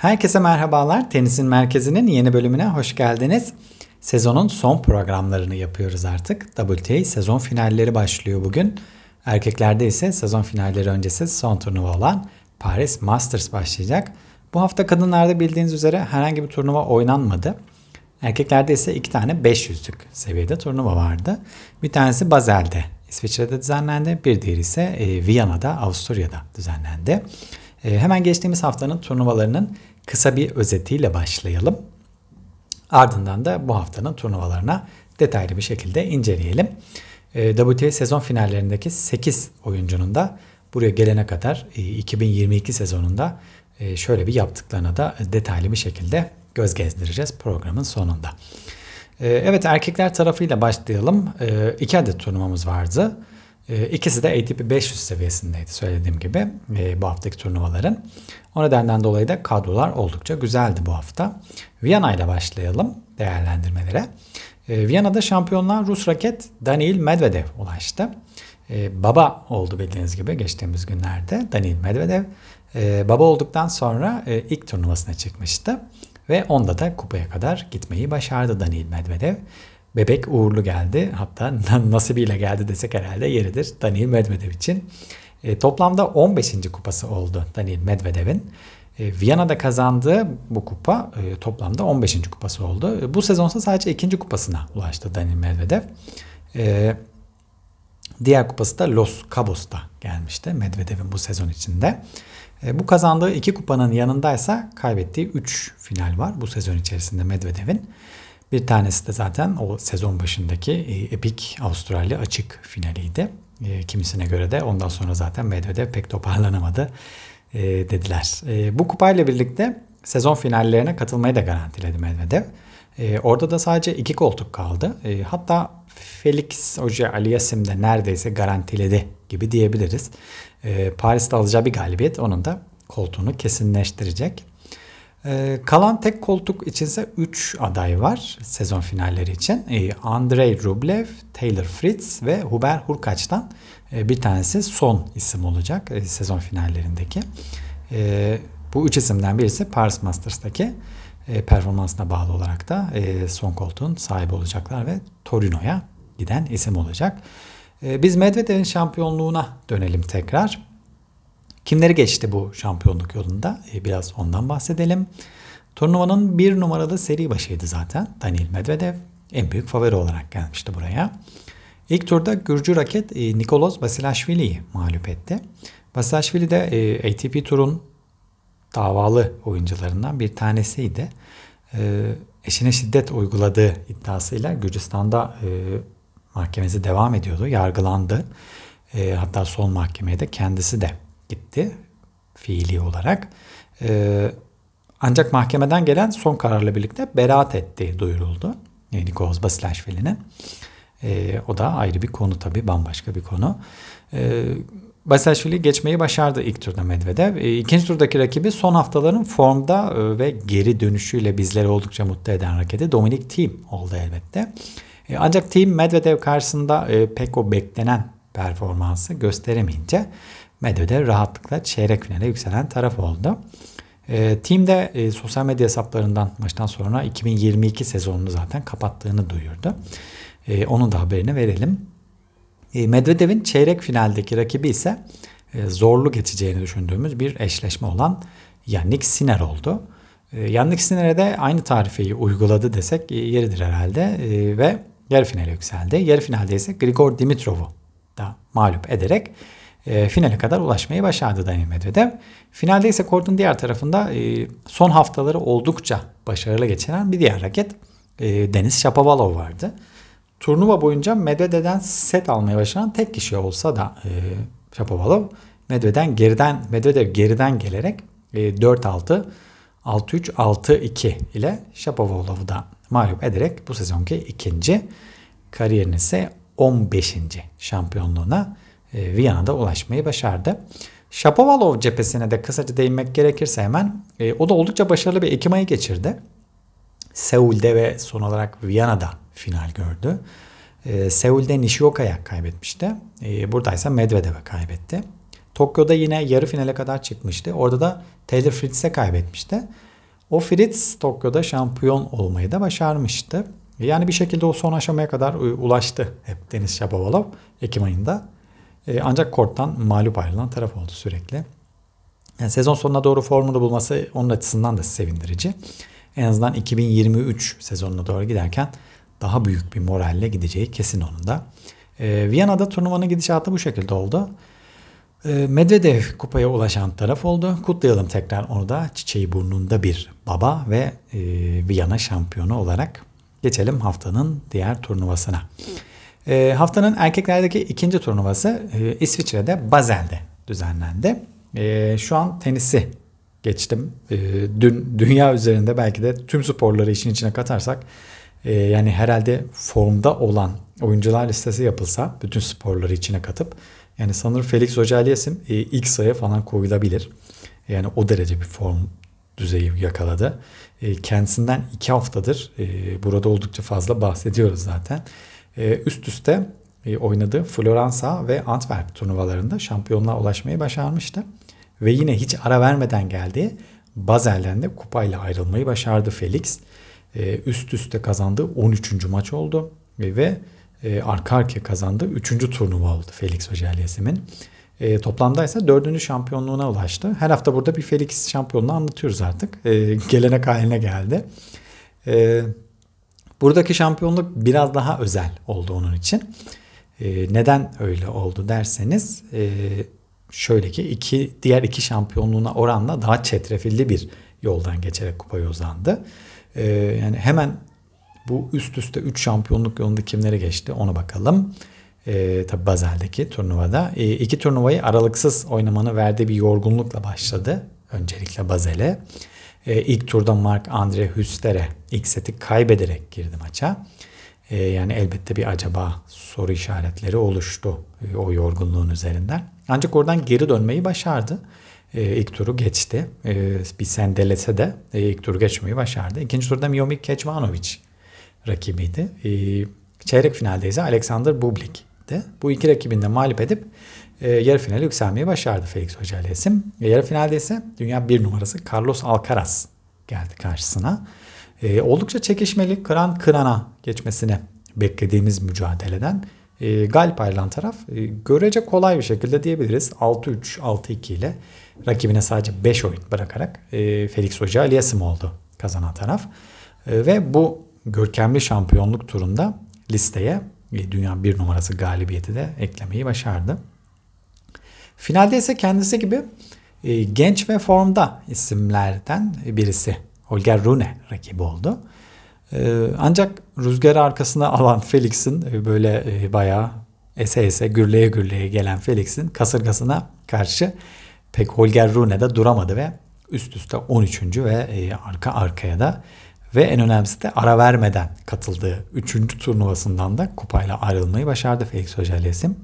Herkese merhabalar. Tenisin Merkezi'nin yeni bölümüne hoş geldiniz. Sezonun son programlarını yapıyoruz artık. WTA sezon finalleri başlıyor bugün. Erkeklerde ise sezon finalleri öncesi son turnuva olan Paris Masters başlayacak. Bu hafta kadınlarda bildiğiniz üzere herhangi bir turnuva oynanmadı. Erkeklerde ise iki tane 500'lük seviyede turnuva vardı. Bir tanesi Basel'de İsviçre'de düzenlendi. Bir diğeri ise e, Viyana'da Avusturya'da düzenlendi. E, hemen geçtiğimiz haftanın turnuvalarının kısa bir özetiyle başlayalım. Ardından da bu haftanın turnuvalarına detaylı bir şekilde inceleyelim. E, WTA sezon finallerindeki 8 oyuncunun da buraya gelene kadar 2022 sezonunda şöyle bir yaptıklarına da detaylı bir şekilde göz gezdireceğiz programın sonunda. Evet erkekler tarafıyla başlayalım. İki adet turnuvamız vardı. İkisi de ATP 500 seviyesindeydi söylediğim gibi bu haftaki turnuvaların. O nedenden dolayı da kadrolar oldukça güzeldi bu hafta. Viyana ile başlayalım değerlendirmelere. Viyana'da şampiyonlar Rus raket Daniil Medvedev ulaştı. Baba oldu bildiğiniz gibi geçtiğimiz günlerde Daniil Medvedev. Baba olduktan sonra ilk turnuvasına çıkmıştı. Ve onda da kupaya kadar gitmeyi başardı Daniil Medvedev. Bebek uğurlu geldi. Hatta nasibiyle geldi desek herhalde yeridir Daniil Medvedev için. E, toplamda 15. kupası oldu Daniil Medvedev'in. E, Viyana'da kazandığı bu kupa e, toplamda 15. kupası oldu. E, bu sezonsa sadece ikinci kupasına ulaştı Daniil Medvedev. E, diğer kupası da Los Cabos'ta gelmişti Medvedev'in bu sezon içinde. E, bu kazandığı iki kupanın yanındaysa kaybettiği 3 final var bu sezon içerisinde Medvedev'in. Bir tanesi de zaten o sezon başındaki e, Epik Avustralya açık finaliydi. E, kimisine göre de ondan sonra zaten Medvedev pek toparlanamadı dediler. Bu kupayla birlikte sezon finallerine katılmayı da garantiledi Medvedev. Orada da sadece iki koltuk kaldı. Hatta Felix Hoca Aliasim de neredeyse garantiledi gibi diyebiliriz. E, Paris'te alacağı bir galibiyet onun da koltuğunu kesinleştirecek. E, kalan tek koltuk içinse 3 aday var sezon finalleri için. E, Andrei Rublev, Taylor Fritz ve Hubert Hurkaç'tan e, bir tanesi son isim olacak e, sezon finallerindeki. E, bu üç isimden birisi Paris Masters'taki e, performansına bağlı olarak da son koltuğun sahibi olacaklar ve Torino'ya giden isim olacak. E, biz Medvedev'in şampiyonluğuna dönelim tekrar. Kimleri geçti bu şampiyonluk yolunda? E, biraz ondan bahsedelim. Turnuvanın bir numaralı seri başıydı zaten. Daniil Medvedev en büyük favori olarak gelmişti buraya. İlk turda Gürcü raket e, Nikolos Basilashvili'yi mağlup etti. Basilashvili de e, ATP turun davalı oyuncularından bir tanesiydi. E, eşine şiddet uyguladığı iddiasıyla Gürcistan'da mahkemesi devam ediyordu. Yargılandı. Hatta son mahkemeye de kendisi de gitti fiili olarak. E, ancak mahkemeden gelen son kararla birlikte beraat ettiği duyuruldu. Nikos Basilashvili'nin. E, o da ayrı bir konu tabii bambaşka bir konu. E, Basilashvili geçmeyi başardı ilk turda Medvedev. E, ikinci turdaki rakibi son haftaların formda e, ve geri dönüşüyle bizleri oldukça mutlu eden rakibi Dominic Thiem oldu elbette. E, ancak Thiem Medvedev karşısında e, pek o beklenen performansı gösteremeyince Medvedev rahatlıkla çeyrek finale yükselen taraf oldu. E, team de e, sosyal medya hesaplarından maçtan sonra 2022 sezonunu zaten kapattığını duyurdu. E, onun da haberini verelim. E, Medvedev'in çeyrek finaldeki rakibi ise e, zorlu geçeceğini düşündüğümüz bir eşleşme olan Yannick Sinner oldu. E, Yannick Sinner'e de aynı tarifeyi uyguladı desek e, yeridir herhalde e, ve yarı finale yükseldi. Yarı finalde ise Grigor Dimitrov'u da mağlup ederek e, finale kadar ulaşmayı başardı Daniil Medvedev. Finalde ise kortun diğer tarafında e, son haftaları oldukça başarılı geçiren bir diğer raket e, Deniz Shapovalov vardı. Turnuva boyunca Medvedev'den set almaya başlayan tek kişi olsa da e, Shapovalov Medvedev'den geriden Medvedev geriden gelerek e, 4-6 6-3 6-2 ile Shapovalov'u da mağlup ederek bu sezonki ikinci kariyerin ise 15. şampiyonluğuna Viyana'da ulaşmayı başardı. Shapovalov cephesine de kısaca değinmek gerekirse hemen e, o da oldukça başarılı bir Ekim ayı geçirdi. Seul'de ve son olarak Viyana'da final gördü. E, Seul'de Nishioka'ya kaybetmişti. E, buradaysa Medvedev'e kaybetti. Tokyo'da yine yarı finale kadar çıkmıştı. Orada da Taylor Fritz'e kaybetmişti. O Fritz Tokyo'da şampiyon olmayı da başarmıştı. Yani bir şekilde o son aşamaya kadar ulaştı hep Deniz Şapovalov Ekim ayında. E, ancak korttan mağlup ayrılan taraf oldu sürekli. Yani sezon sonuna doğru formunu bulması onun açısından da sevindirici. En azından 2023 sezonuna doğru giderken daha büyük bir moralle gideceği kesin onun da. E, Viyana'da turnuvanın gidişatı bu şekilde oldu. E, Medvedev kupaya ulaşan taraf oldu. Kutlayalım tekrar onu da çiçeği burnunda bir baba ve e, Viyana şampiyonu olarak. Geçelim haftanın diğer turnuvasına. E, haftanın erkeklerdeki ikinci turnuvası e, İsviçre'de Basel'de düzenlendi. E, şu an tenisi geçtim. E, dün dünya üzerinde belki de tüm sporları işin içine katarsak e, yani herhalde formda olan oyuncular listesi yapılsa bütün sporları içine katıp yani sanırım Felix Hocaliyesim e, ilk sayı falan koyulabilir. Yani o derece bir form düzeyi yakaladı. E, kendisinden iki haftadır e, burada oldukça fazla bahsediyoruz zaten. E, üst üste e, oynadığı Floransa ve Antwerp turnuvalarında şampiyonluğa ulaşmayı başarmıştı. Ve yine hiç ara vermeden geldiği Basel'den de kupayla ayrılmayı başardı Felix. E, üst üste kazandığı 13. maç oldu ve, arka arkaya kazandığı 3. turnuva oldu Felix Hocaliyesim'in. E, toplamda ise 4. şampiyonluğuna ulaştı. Her hafta burada bir Felix şampiyonluğu anlatıyoruz artık. E, gelenek haline geldi. E, buradaki şampiyonluk biraz daha özel oldu onun için. E, neden öyle oldu derseniz e, şöyle ki iki diğer iki şampiyonluğuna oranla daha çetrefilli bir yoldan geçerek kupaya uzandı. E, yani hemen bu üst üste 3 şampiyonluk yolunda kimlere geçti ona bakalım. E, tabi Bazel'deki turnuvada. E, iki turnuvayı aralıksız oynamanı verdiği bir yorgunlukla başladı. Öncelikle Bazel'e. E, ilk turda Mark Andre Hüster'e ilk seti kaybederek girdi maça. E, yani elbette bir acaba soru işaretleri oluştu e, o yorgunluğun üzerinden. Ancak oradan geri dönmeyi başardı. E, ilk turu geçti. E, bir sendelese de e, ilk turu geçmeyi başardı. İkinci turda Miomir Kecmanovic rakibiydi. E, çeyrek finalde ise Alexander Bublik'ti. Bu iki rakibini de mağlup edip e, yarı finale yükselmeyi başardı Felix Hoca ile isim. E, yarı finalde ise dünya bir numarası Carlos Alcaraz geldi karşısına. E, oldukça çekişmeli kıran kırana geçmesini beklediğimiz mücadeleden e, galip ayrılan taraf e, görece kolay bir şekilde diyebiliriz. 6-3, 6-2 ile rakibine sadece 5 oyun bırakarak e, Felix Hoca Aliasim oldu kazanan taraf. E, ve bu görkemli şampiyonluk turunda listeye e, dünya bir numarası galibiyeti de eklemeyi başardı. Finalde ise kendisi gibi e, genç ve formda isimlerden birisi Holger Rune rakibi oldu. E, ancak rüzgarı arkasına alan Felix'in e, böyle e, bayağı ese ese gürleye gürleye gelen Felix'in kasırgasına karşı pek Holger Rune de duramadı ve üst üste 13. ve e, arka arkaya da ve en önemlisi de ara vermeden katıldığı 3. turnuvasından da kupayla ayrılmayı başardı Felix Hocalesim.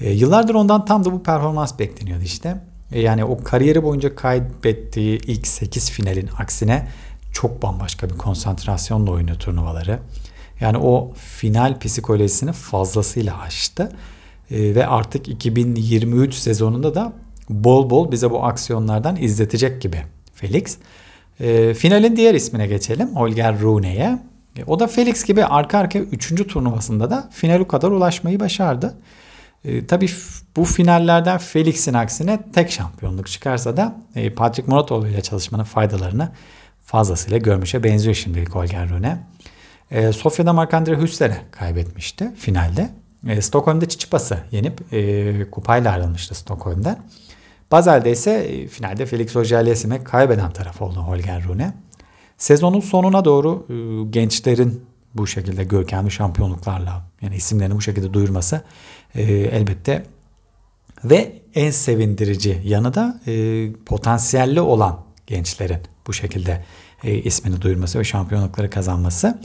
E, yıllardır ondan tam da bu performans bekleniyordu işte. E, yani o kariyeri boyunca kaybettiği ilk 8 finalin aksine çok bambaşka bir konsantrasyonla oynuyor turnuvaları. Yani o final psikolojisini fazlasıyla aştı. E, ve artık 2023 sezonunda da bol bol bize bu aksiyonlardan izletecek gibi Felix. Finalin diğer ismine geçelim. Holger Rune'ye. O da Felix gibi arka arkaya 3. turnuvasında da finale kadar ulaşmayı başardı. E, tabii bu finallerden Felix'in aksine tek şampiyonluk çıkarsa da e, Patrick Muratoğlu ile çalışmanın faydalarını fazlasıyla görmüşe benziyor şimdilik Holger Rune. E, Sofya'da Marc-André Hüsler'e kaybetmişti finalde. E, Stockholm'da Çiçipas'ı yenip e, kupayla ayrılmıştı Stockholm'da. Basel'de ise e, finalde Felix Auger-Aliassime kaybeden taraf oldu Holger Rune. Sezonun sonuna doğru e, gençlerin bu şekilde görkemli şampiyonluklarla yani isimlerini bu şekilde duyurması e, elbette ve en sevindirici yanı da e, potansiyelli olan gençlerin bu şekilde e, ismini duyurması ve şampiyonlukları kazanması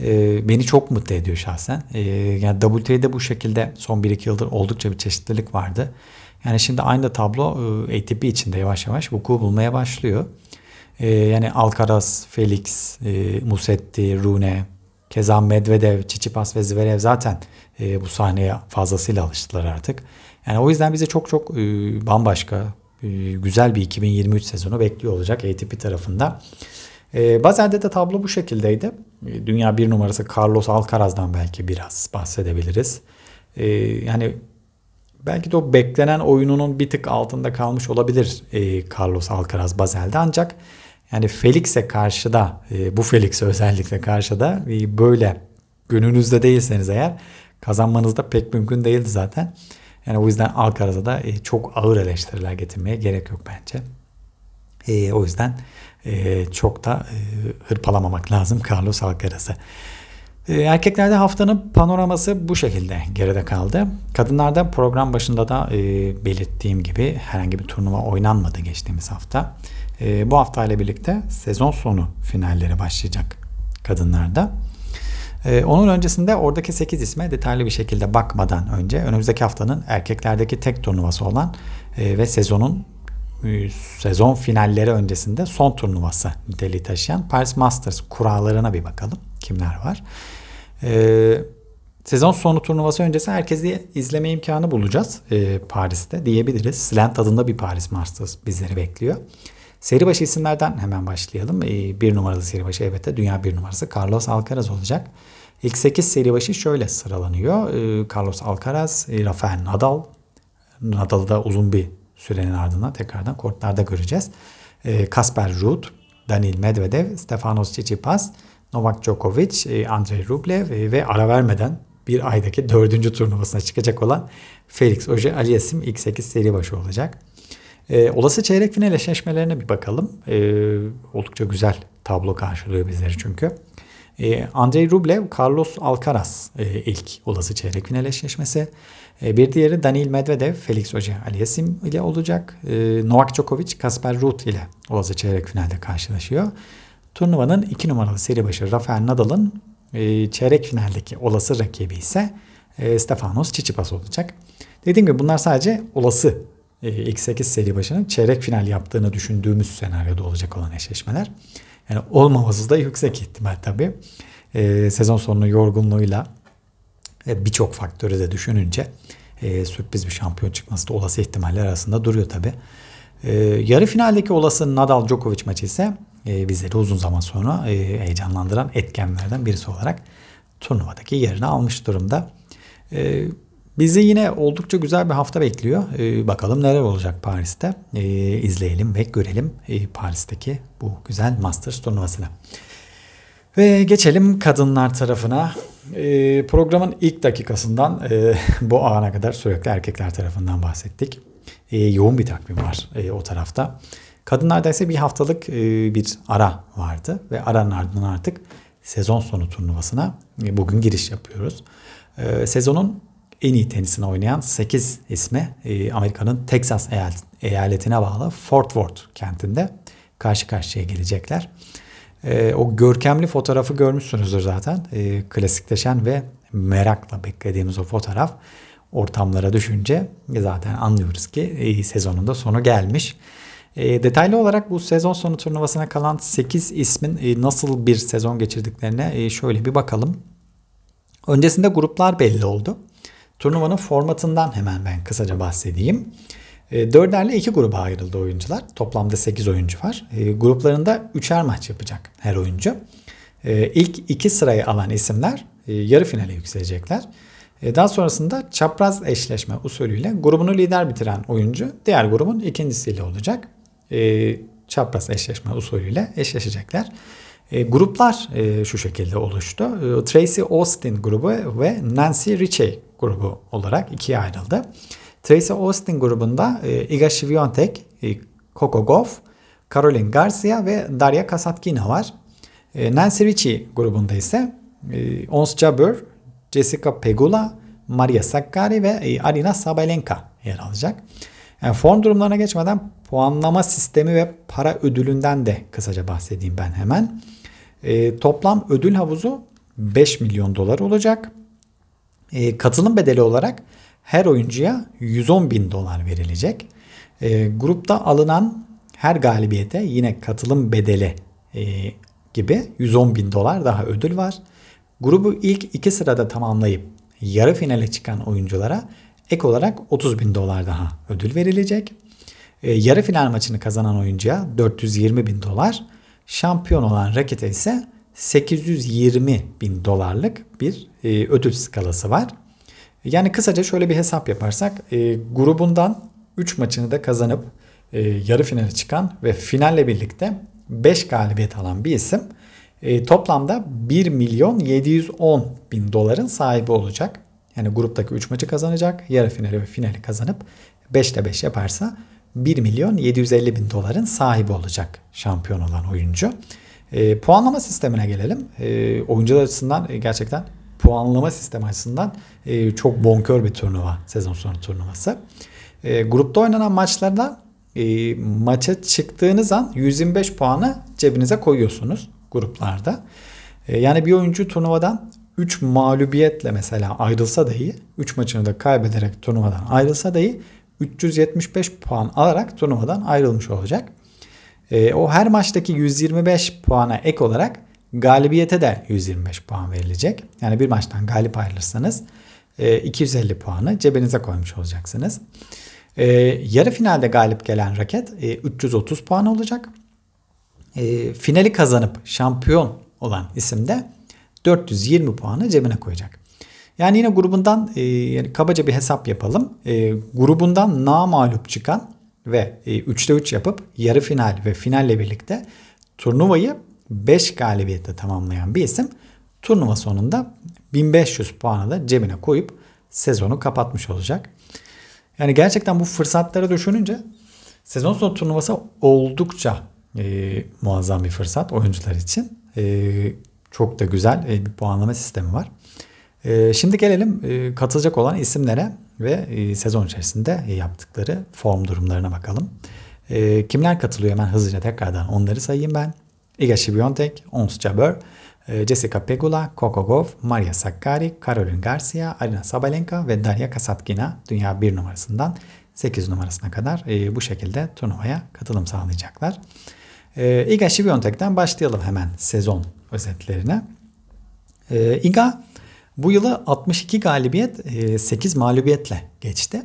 e, beni çok mutlu ediyor şahsen. E, yani WTA'de bu şekilde son 1-2 yıldır oldukça bir çeşitlilik vardı. Yani şimdi aynı tablo e, ATP içinde yavaş yavaş vuku bulmaya başlıyor. E, yani Alcaraz, Felix, e, Musetti, Rune, keza Medvedev, Tsitsipas ve Zverev zaten bu sahneye fazlasıyla alıştılar artık. Yani o yüzden bize çok çok bambaşka e, güzel bir 2023 sezonu bekliyor olacak ATP tarafında. E, Bazel'de de tablo bu şekildeydi. E, dünya bir numarası Carlos Alcaraz'dan belki biraz bahsedebiliriz. E, yani belki de o beklenen oyununun bir tık altında kalmış olabilir e, Carlos Alcaraz Bazel'de ancak yani Felix'e karşıda e, bu Felix'e özellikle karşıda e, böyle gününüzde değilseniz eğer kazanmanız da pek mümkün değildi zaten. Yani o yüzden Alcaraz'a da e, çok ağır eleştiriler getirmeye gerek yok bence. E, o yüzden e, çok da e, hırpalamamak lazım Carlos Alcaraz'ı. E, erkeklerde haftanın panoraması bu şekilde geride kaldı. Kadınlarda program başında da e, belirttiğim gibi herhangi bir turnuva oynanmadı geçtiğimiz hafta. E, bu hafta ile birlikte sezon sonu finalleri başlayacak kadınlarda. Ee, onun öncesinde oradaki 8 isme detaylı bir şekilde bakmadan önce önümüzdeki haftanın erkeklerdeki tek turnuvası olan e, ve sezonun e, sezon finalleri öncesinde son turnuvası niteliği taşıyan Paris Masters kurallarına bir bakalım. Kimler var? Ee, sezon sonu turnuvası öncesi herkesi izleme imkanı bulacağız e, Paris'te diyebiliriz. Slant adında bir Paris Masters bizleri bekliyor. Seri başı isimlerden hemen başlayalım. Ee, bir numaralı seri başı elbette dünya bir numarası Carlos Alcaraz olacak. İlk 8 seri başı şöyle sıralanıyor. Ee, Carlos Alcaraz, e, Rafael Nadal. Nadal'ı da uzun bir sürenin ardından tekrardan kortlarda göreceğiz. Ee, Kasper Ruud, Daniil Medvedev, Stefanos Tsitsipas, Novak Djokovic, e, Andrei Rublev e, ve ara vermeden bir aydaki dördüncü turnuvasına çıkacak olan Felix Auger Aliassime ilk 8 seri başı olacak. E, olası çeyrek final eşleşmelerine bir bakalım. E, oldukça güzel tablo karşılıyor bizleri çünkü. E, Andrei Rublev, Carlos Alcaraz e, ilk olası çeyrek final eşleşmesi. E, bir diğeri Daniil Medvedev, Felix Auger Aliassime ile olacak. E, Novak Djokovic, Kasper Ruud ile olası çeyrek finalde karşılaşıyor. Turnuvanın iki numaralı seri başı Rafael Nadal'ın e, çeyrek finaldeki olası rakibi ise e, Stefanos Tsitsipas olacak. Dediğim gibi bunlar sadece olası e, ilk 8 seri başının çeyrek final yaptığını düşündüğümüz senaryoda olacak olan eşleşmeler. Yani olmaması da yüksek ihtimal tabii. E, sezon sonu yorgunluğuyla e, birçok faktörü de düşününce e, sürpriz bir şampiyon çıkması da olası ihtimaller arasında duruyor tabii. E, yarı finaldeki olası Nadal-Djokovic maçı ise e, bizleri uzun zaman sonra e, heyecanlandıran etkenlerden birisi olarak turnuvadaki yerini almış durumda. E, Bizi yine oldukça güzel bir hafta bekliyor. Ee, bakalım neler olacak Paris'te. Ee, izleyelim ve görelim e, Paris'teki bu güzel Masters turnuvasını. Ve geçelim kadınlar tarafına. Ee, programın ilk dakikasından e, bu ana kadar sürekli erkekler tarafından bahsettik. E, yoğun bir takvim var e, o tarafta. Kadınlarda ise bir haftalık e, bir ara vardı ve aranın ardından artık sezon sonu turnuvasına e, bugün giriş yapıyoruz. E, sezonun en iyi tenisini oynayan 8 ismi e, Amerika'nın Texas eyaletine bağlı Fort Worth kentinde karşı karşıya gelecekler. E, o görkemli fotoğrafı görmüşsünüzdür zaten. E, klasikleşen ve merakla beklediğimiz o fotoğraf ortamlara düşünce zaten anlıyoruz ki sezonun da sonu gelmiş. detaylı olarak bu sezon sonu turnuvasına kalan 8 ismin nasıl bir sezon geçirdiklerine şöyle bir bakalım. Öncesinde gruplar belli oldu. Turnuvanın formatından hemen ben kısaca bahsedeyim. E, dörderle iki gruba ayrıldı oyuncular. Toplamda 8 oyuncu var. E, gruplarında üçer maç yapacak her oyuncu. E, ilk iki sırayı alan isimler yarı finale yükselecekler. Daha sonrasında çapraz eşleşme usulüyle grubunu lider bitiren oyuncu diğer grubun ikincisiyle olacak. Çapraz eşleşme usulüyle eşleşecekler. E, gruplar e, şu şekilde oluştu. E, Tracy Austin grubu ve Nancy Ritchie grubu olarak ikiye ayrıldı. Tracy Austin grubunda e, Iga Swiatek, e, Coco Gauff, Caroline Garcia ve Daria Kasatkina var. Nancy Ritchie grubunda ise e, Ons Jabeur, Jessica Pegula, Maria Sakkari ve Arina Sabalenka yer alacak. Yani form durumlarına geçmeden puanlama sistemi ve para ödülünden de kısaca bahsedeyim ben hemen. E, toplam ödül havuzu 5 milyon dolar olacak. E, katılım bedeli olarak her oyuncuya 110 bin dolar verilecek. E, grupta alınan her galibiyete yine katılım bedeli e, gibi 110 bin dolar daha ödül var. Grubu ilk iki sırada tamamlayıp yarı finale çıkan oyunculara ek olarak 30 bin dolar daha ödül verilecek. E, yarı final maçını kazanan oyuncuya 420 bin dolar, şampiyon olan rakete ise 820 bin dolarlık bir e, ödül skalası var. Yani kısaca şöyle bir hesap yaparsak e, grubundan 3 maçını da kazanıp e, yarı finale çıkan ve finalle birlikte 5 galibiyet alan bir isim e, toplamda 1 milyon 710 bin doların sahibi olacak. Yani gruptaki 3 maçı kazanacak. Yarı finali ve finali kazanıp 5'te 5 yaparsa 1 milyon 750 bin doların sahibi olacak şampiyon olan oyuncu. E, puanlama sistemine gelelim. E, oyuncular açısından e, gerçekten puanlama sistemi açısından e, çok bonkör bir turnuva. Sezon sonu turnuvası. E, grupta oynanan maçlarda e, maça çıktığınız an 125 puanı cebinize koyuyorsunuz gruplarda. E, yani bir oyuncu turnuvadan 3 mağlubiyetle mesela ayrılsa dahi 3 maçını da kaybederek turnuvadan ayrılsa dahi 375 puan alarak turnuvadan ayrılmış olacak. E, o her maçtaki 125 puana ek olarak galibiyete de 125 puan verilecek. Yani bir maçtan galip ayrılırsanız e, 250 puanı cebinize koymuş olacaksınız. E, yarı finalde galip gelen raket e, 330 puan olacak. E, finali kazanıp şampiyon olan isim de 420 puanı cebine koyacak. Yani yine grubundan e, yani kabaca bir hesap yapalım. E, grubundan na mağlup çıkan ve e, 3'te 3 yapıp yarı final ve finalle birlikte turnuvayı 5 galibiyetle tamamlayan bir isim turnuva sonunda 1500 puanı da cebine koyup sezonu kapatmış olacak. Yani gerçekten bu fırsatları düşününce sezon sonu turnuvası oldukça e, muazzam bir fırsat oyuncular için. E, çok da güzel e, bir puanlama sistemi var. E, şimdi gelelim e, katılacak olan isimlere ve e, sezon içerisinde yaptıkları form durumlarına bakalım. E, kimler katılıyor hemen hızlıca tekrardan onları sayayım ben. Iga Świątek, Ons Jabeur, e, Jessica Pegula, Coco Gauff, Maria Sakkari, Caroline Garcia, Arina Sabalenka ve Daria Kasatkina dünya 1 numarasından 8 numarasına kadar bu şekilde turnuvaya katılım sağlayacaklar. Iga Świątek'ten başlayalım hemen sezon özetlerine. Iga bu yılı 62 galibiyet 8 mağlubiyetle geçti.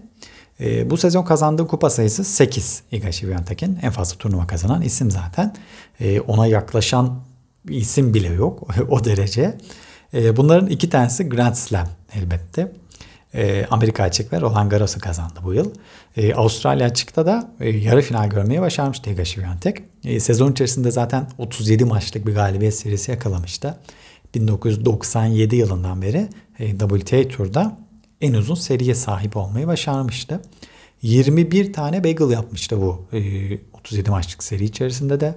bu sezon kazandığı kupa sayısı 8 Iga Świątek'in. En fazla turnuva kazanan isim zaten. ona yaklaşan isim bile yok o derece. bunların iki tanesi Grand Slam elbette. Amerika açık ve Roland Garros'u kazandı bu yıl. Avustralya açıkta da yarı final görmeye başarmıştı Iga Świątek. sezon içerisinde zaten 37 maçlık bir galibiyet serisi yakalamıştı. 1997 yılından beri e, WTA Tur'da en uzun seriye sahip olmayı başarmıştı. 21 tane bagel yapmıştı bu 37 e, maçlık seri içerisinde de.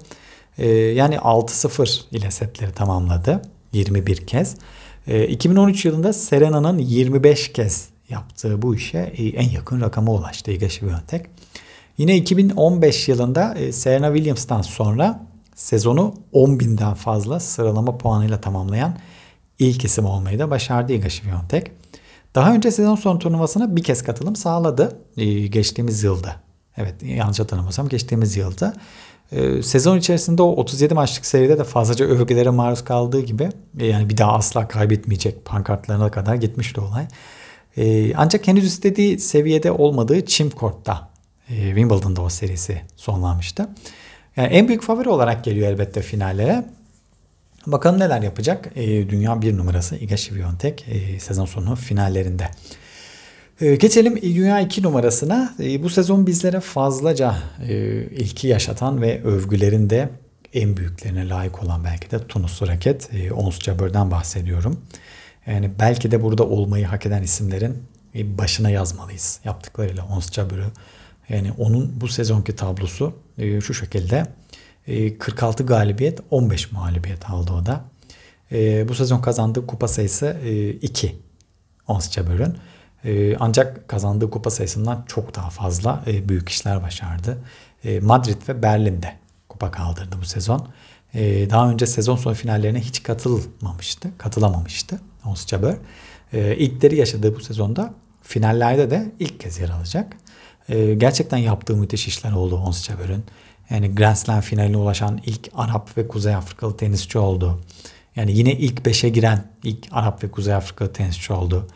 E, yani 6-0 ile setleri tamamladı 21 kez. 2013 yılında Serena'nın 25 kez yaptığı bu işe en yakın rakama ulaştı Iga Świątek. Yine 2015 yılında Serena Williams'tan sonra sezonu 10 binden fazla sıralama puanıyla tamamlayan ilk isim olmayı da başardı Iga Świątek. Daha önce sezon son turnuvasına bir kez katılım sağladı ee, geçtiğimiz yılda. Evet yanlış hatırlamıyorsam geçtiğimiz yılda. Ee, sezon içerisinde o 37 maçlık seride de fazlaca övgülere maruz kaldığı gibi e, yani bir daha asla kaybetmeyecek pankartlarına kadar gitmişti olay. Ancak henüz istediği seviyede olmadığı Çim Kort'ta e, Wimbledon'da o serisi sonlanmıştı. Yani en büyük favori olarak geliyor elbette finallere. Bakalım neler yapacak e, dünya bir numarası Iga Świątek e, sezon sonu finallerinde. E, geçelim dünya iki numarasına. E, bu sezon bizlere fazlaca e, ilki yaşatan ve övgülerin de en büyüklerine layık olan belki de Tunuslu raket e, Ons Jabeur'den bahsediyorum. Yani belki de burada olmayı hak eden isimlerin başına yazmalıyız yaptıklarıyla Ons Jabeur'ü yani onun bu sezonki tablosu e, şu şekilde. E, 46 galibiyet 15 mağlubiyet aldı o da. E, bu sezon kazandığı kupa sayısı e, 2 Ons Jabeur'ün. E, ancak kazandığı kupa sayısından çok daha fazla e, büyük işler başardı. E, Madrid ve Berlin'de kupa kaldırdı bu sezon. E, daha önce sezon son finallerine hiç katılmamıştı, katılamamıştı Ons Jabeur. E, yaşadığı bu sezonda finallerde de ilk kez yer alacak. E, gerçekten yaptığı müthiş işler oldu Ons Jabeur'ün. Yani Grand Slam finaline ulaşan ilk Arap ve Kuzey Afrikalı tenisçi oldu. Yani yine ilk 5'e giren ilk Arap ve Kuzey Afrikalı tenisçi oldu.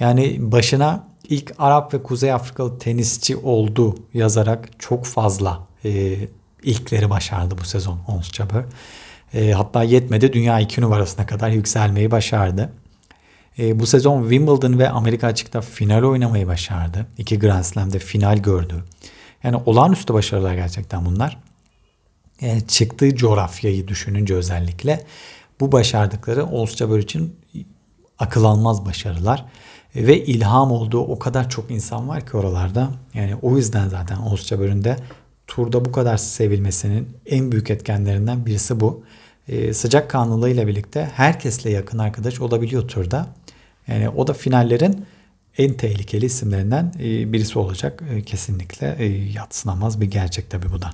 Yani başına ilk Arap ve Kuzey Afrikalı tenisçi oldu yazarak çok fazla e, ilkleri başardı bu sezon Ons Jabeur. E, hatta yetmedi dünya 2 numarasına kadar yükselmeyi başardı. E, bu sezon Wimbledon ve Amerika açıkta final oynamayı başardı. İki Grand Slam'de final gördü. Yani olağanüstü başarılar gerçekten bunlar. E, çıktığı coğrafyayı düşününce özellikle bu başardıkları Ons Jabeur için akıl almaz başarılar. E, ve ilham olduğu o kadar çok insan var ki oralarda. Yani o yüzden zaten Ons Jabeur'ün de turda bu kadar sevilmesinin en büyük etkenlerinden birisi bu. Ee, sıcak kanlılığıyla birlikte herkesle yakın arkadaş olabiliyor turda. Yani o da finallerin en tehlikeli isimlerinden e, birisi olacak. E, kesinlikle e, yatsınamaz bir gerçek tabi bu da.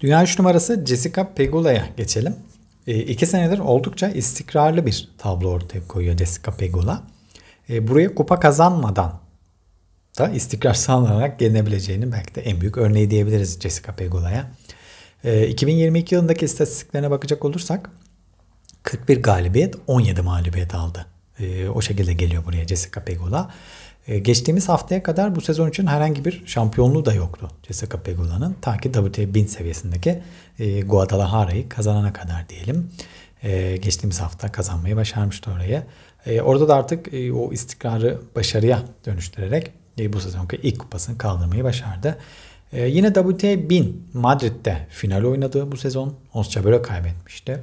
Dünya 3 numarası Jessica Pegula'ya geçelim. İki senedir oldukça istikrarlı bir tablo ortaya koyuyor Jessica Pegula. Buraya kupa kazanmadan da istikrar sağlanarak gelinebileceğini belki de en büyük örneği diyebiliriz Jessica Pegula'ya. E, 2022 yılındaki istatistiklerine bakacak olursak 41 galibiyet 17 mağlubiyet aldı. E, o şekilde geliyor buraya Jessica Pegula. E, geçtiğimiz haftaya kadar bu sezon için herhangi bir şampiyonluğu da yoktu Jessica Pegula'nın. Ta ki WTA 1000 seviyesindeki e, Guadalajara'yı kazanana kadar diyelim. E, geçtiğimiz hafta kazanmayı başarmıştı oraya. E, orada da artık e, o istikrarı başarıya dönüştürerek e, bu sezonki ilk kupasını kaldırmayı başardı. E, yine WTA 1000 Madrid'de final oynadı bu sezon. Ons Jabeur'e kaybetmişti.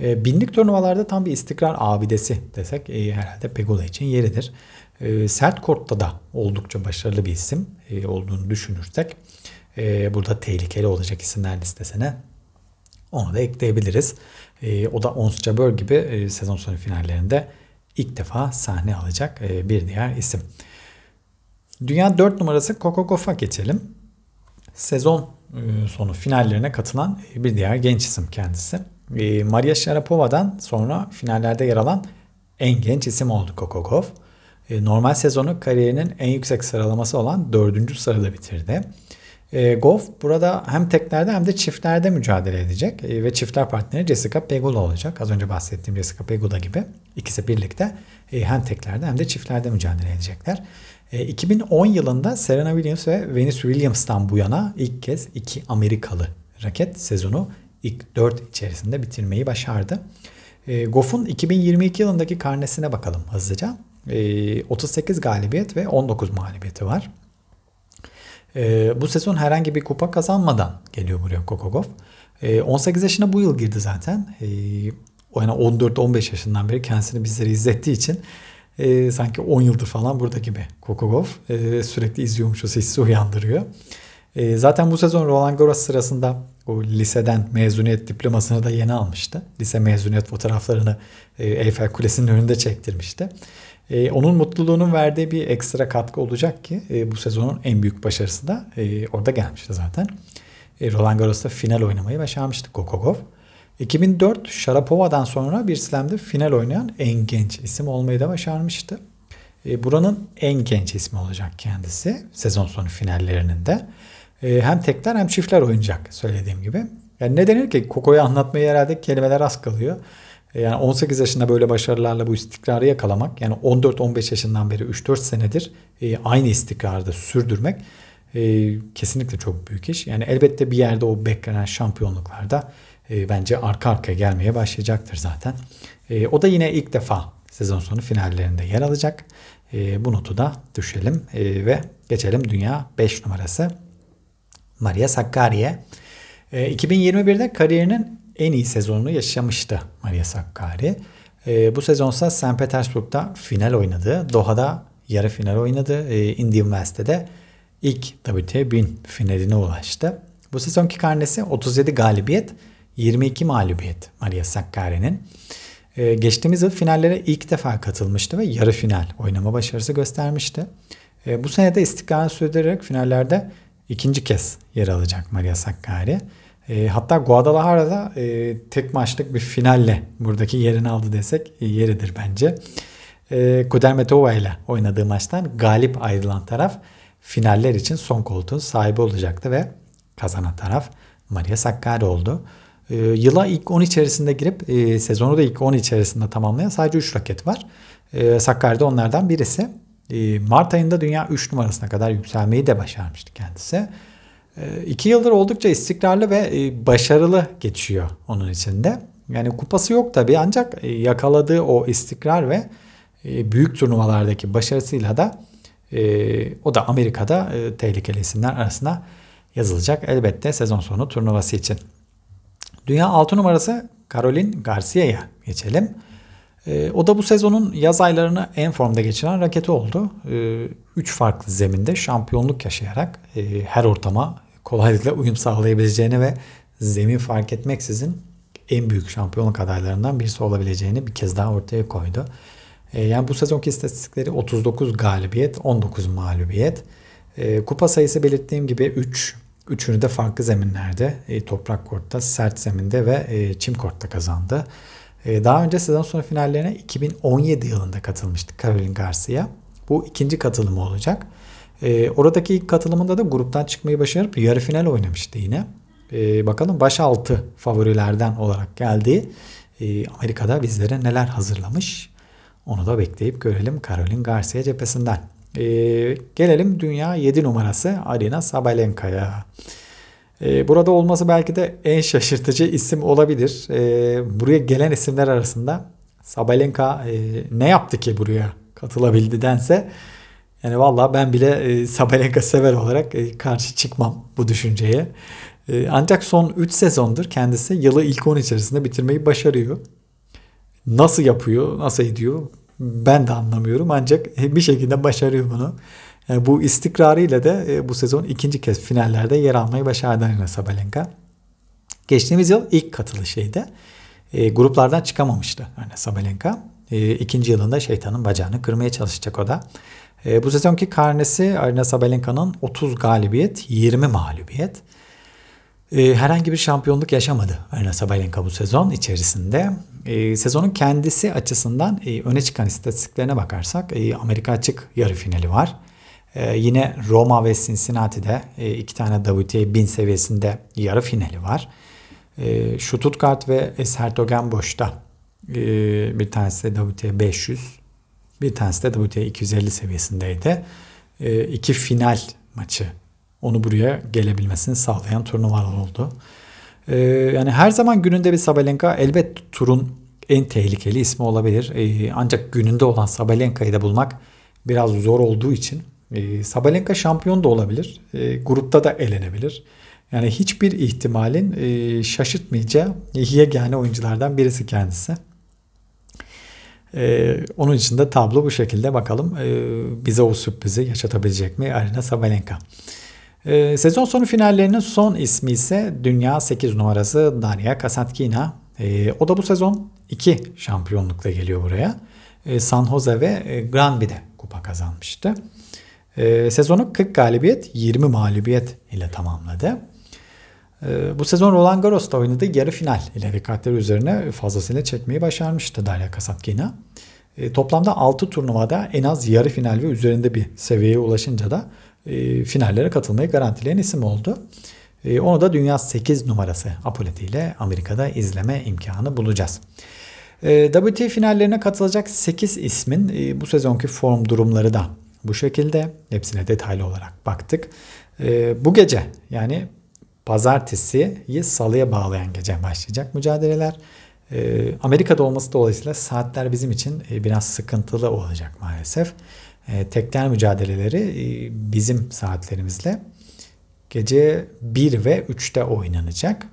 E, binlik turnuvalarda tam bir istikrar abidesi desek e, herhalde Pegula için yeridir. E, sert kortta da oldukça başarılı bir isim e, olduğunu düşünürsek e, burada tehlikeli olacak isimler listesine onu da ekleyebiliriz. E, o da Ons Jabeur gibi e, sezon sonu finallerinde ilk defa sahne alacak e, bir diğer isim. Dünya 4 numarası Coco Gauff'a geçelim. Sezon e, sonu finallerine katılan bir diğer genç isim kendisi. E, Maria Sharapova'dan sonra finallerde yer alan en genç isim oldu Coco Gauff. Normal sezonu kariyerinin en yüksek sıralaması olan 4. sırada bitirdi. E, Goff burada hem teklerde hem de çiftlerde mücadele edecek e, ve çiftler partneri Jessica Pegula olacak. Az önce bahsettiğim Jessica Pegula gibi ikisi birlikte e, hem teklerde hem de çiftlerde mücadele edecekler. E, 2010 yılında Serena Williams ve Venus Williams'tan bu yana ilk kez iki Amerikalı raket sezonu ilk 4 içerisinde bitirmeyi başardı. E, Goff'un 2022 yılındaki karnesine bakalım hızlıca. E, 38 galibiyet ve 19 mağlubiyeti var. E, bu sezon herhangi bir kupa kazanmadan geliyor buraya Kokogov. E, 18 yaşına bu yıl girdi zaten. E, o yani 14-15 yaşından beri kendisini bizlere izlettiği için e, sanki 10 yıldır falan burada gibi Kokogov. E, sürekli izliyormuşuz hissi uyandırıyor. E, zaten bu sezon Roland Garros sırasında o liseden mezuniyet diplomasını da yeni almıştı. Lise mezuniyet fotoğraflarını e, Eyfel Kulesi'nin önünde çektirmişti. E, onun mutluluğunun verdiği bir ekstra katkı olacak ki e, bu sezonun en büyük başarısı da e, orada gelmişti zaten. Roland Garros'ta final oynamayı başarmıştı Kokogov. 2004 Sharapova'dan sonra bir slam'de final oynayan en genç isim olmayı da başarmıştı. Buranın en genç ismi olacak kendisi sezon sonu finallerinin de. E, hem tekler hem çiftler oynayacak söylediğim gibi. Yani ne denir ki Koko'yu anlatmayı herhalde kelimeler az kalıyor. E, yani 18 yaşında böyle başarılarla bu istikrarı yakalamak yani 14-15 yaşından beri 3-4 senedir e, aynı istikrarda sürdürmek e, kesinlikle çok büyük iş. Yani elbette bir yerde o beklenen şampiyonluklarda e, bence arka arkaya gelmeye başlayacaktır zaten. O da yine ilk defa sezon sonu finallerinde yer alacak. Bu notu da düşelim ve geçelim dünya 5 numarası Maria Sakkari'ye. E, 2021'de kariyerinin en iyi sezonunu yaşamıştı Maria Sakkari. E, bu sezonsa St. Petersburg'da final oynadı. Doha'da yarı final oynadı. E, Indian West'te ilk WTA 1000 finaline ulaştı. Bu sezonki karnesi 37 galibiyet, 22 mağlubiyet Maria Sakkari'nin. Ee, geçtiğimiz yıl finallere ilk defa katılmıştı ve yarı final oynama başarısı göstermişti. Bu sene de istikrarını sürdürerek finallerde ikinci kez yer alacak Maria Sakkari. E, hatta Guadalajara'da e, tek maçlık bir finalle buradaki yerini aldı desek e, yeridir bence. E, Kudermetova ile oynadığı maçtan galip ayrılan taraf finaller için son koltuğun sahibi olacaktı ve kazanan taraf Maria Sakkari oldu. E, yıla ilk 10 içerisinde girip e, sezonu da ilk 10 içerisinde tamamlayan sadece 3 raket var. E, Sakkari de onlardan birisi. E, Mart ayında dünya 3 numarasına kadar yükselmeyi de başarmıştı kendisi. 2 yıldır oldukça istikrarlı ve başarılı geçiyor onun içinde. Yani kupası yok tabii ancak yakaladığı o istikrar ve büyük turnuvalardaki başarısıyla da o da Amerika'da tehlikeli isimler arasına yazılacak elbette sezon sonu turnuvası için. Dünya 6 numarası Caroline Garcia'ya geçelim. E, o da bu sezonun yaz aylarını en formda geçiren raketi oldu. 3 e, farklı zeminde şampiyonluk yaşayarak e, her ortama kolaylıkla uyum sağlayabileceğini ve zemin fark etmeksizin en büyük şampiyonluk adaylarından birisi olabileceğini bir kez daha ortaya koydu. E, yani bu sezonki istatistikleri 39 galibiyet, 19 mağlubiyet. E, kupa sayısı belirttiğim gibi 3 Üçünü de farklı zeminlerde e, toprak kortta, sert zeminde ve e, çim kortta kazandı. E, daha önce sezon sonu finallerine 2017 yılında katılmıştı Caroline Garcia. Bu ikinci katılımı olacak. E, oradaki ilk katılımında da gruptan çıkmayı başarıp yarı final oynamıştı yine. E, bakalım baş altı favorilerden olarak geldi. E, Amerika'da bizlere neler hazırlamış onu da bekleyip görelim Caroline Garcia cephesinden. Ee, gelelim dünya 7 numarası Arina Sabalenka'ya. Ee, burada olması belki de en şaşırtıcı isim olabilir. Ee, buraya gelen isimler arasında Sabalenka e, ne yaptı ki buraya katılabildi dense yani vallahi ben bile e, Sabalenka sever olarak e, karşı çıkmam bu düşünceye. Ancak son 3 sezondur kendisi yılı ilk 10 içerisinde bitirmeyi başarıyor. Nasıl yapıyor, nasıl ediyor ben de anlamıyorum ancak bir şekilde başarıyor bunu. Bu istikrarıyla da e, bu sezon ikinci kez finallerde yer almayı başardı Arina Sabalenka. Geçtiğimiz yıl ilk katılışıydı. E, gruplardan çıkamamıştı Arina Sabalenka. E, ikinci yılında şeytanın bacağını kırmaya çalışacak o da. E, bu sezonki karnesi Arina Sabalenka'nın 30 galibiyet, 20 mağlubiyet. E, herhangi bir şampiyonluk yaşamadı Arina Sabalenka bu sezon içerisinde. E, sezonun kendisi açısından e, öne çıkan istatistiklerine bakarsak e, Amerika açık yarı finali var. E, yine Roma ve Cincinnati'de e, iki tane WTA 1000 seviyesinde yarı finali var. E, Stuttgart ve Eshertogenbosch'ta e, bir tanesi de WTA 500, bir tanesi de WTA 250 seviyesindeydi. E, iki final maçı onu buraya gelebilmesini sağlayan turnuvalar oldu. Ee, yani her zaman gününde bir Sabalenka elbet turun en tehlikeli ismi olabilir. Ee, ancak gününde olan Sabalenka'yı da bulmak biraz zor olduğu için e, Sabalenka şampiyon da olabilir. E, grupta da elenebilir. Yani hiçbir ihtimalin e, şaşırtmayacağı yegane oyunculardan birisi kendisi. Ee, onun için de tablo bu şekilde bakalım e, bize o sürprizi yaşatabilecek mi Arina Sabalenka. Ee, sezon sonu finallerinin son ismi ise Dünya 8 numarası Daria Kasatkina. Ee, o da bu sezon 2 şampiyonlukla geliyor buraya. Ee, San Jose ve e, Granby'de kupa kazanmıştı. Ee, sezonu 40 galibiyet 20 mağlubiyet ile tamamladı. Ee, bu sezon Roland Garros'ta oynadığı yarı final ile rekatleri üzerine fazlasıyla çekmeyi başarmıştı Daria Kasatkina. Ee, toplamda 6 turnuvada en az yarı final ve üzerinde bir seviyeye ulaşınca da e, finallere katılmayı garantileyen isim oldu. E, onu da dünya 8 numarası Apoleti ile Amerika'da izleme imkanı bulacağız. E, WTA finallerine katılacak 8 ismin e, bu sezonki form durumları da bu şekilde. Hepsine detaylı olarak baktık. E, bu gece yani pazartesiyi salıya bağlayan gece başlayacak mücadeleler. E, Amerika'da olması dolayısıyla saatler bizim için e, biraz sıkıntılı olacak maalesef. E, tekler mücadeleleri bizim saatlerimizle gece 1 ve 3'te oynanacak.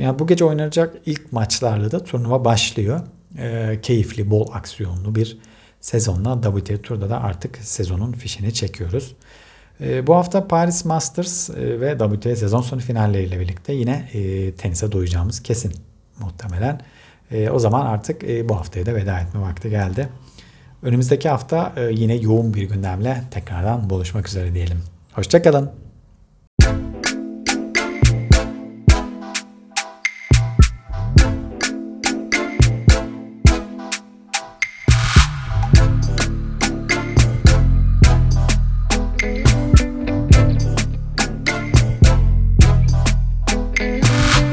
Yani bu gece oynanacak ilk maçlarla da turnuva başlıyor. Keyifli, bol aksiyonlu bir sezonla WTA Tur'da da artık sezonun fişini çekiyoruz. E, bu hafta Paris Masters e, ve WTA sezon sonu finalleriyle birlikte yine e, tenise doyacağımız kesin muhtemelen. E, o zaman artık bu haftaya da veda etme vakti geldi. Önümüzdeki hafta yine yoğun bir gündemle tekrardan buluşmak üzere diyelim. Hoşçakalın.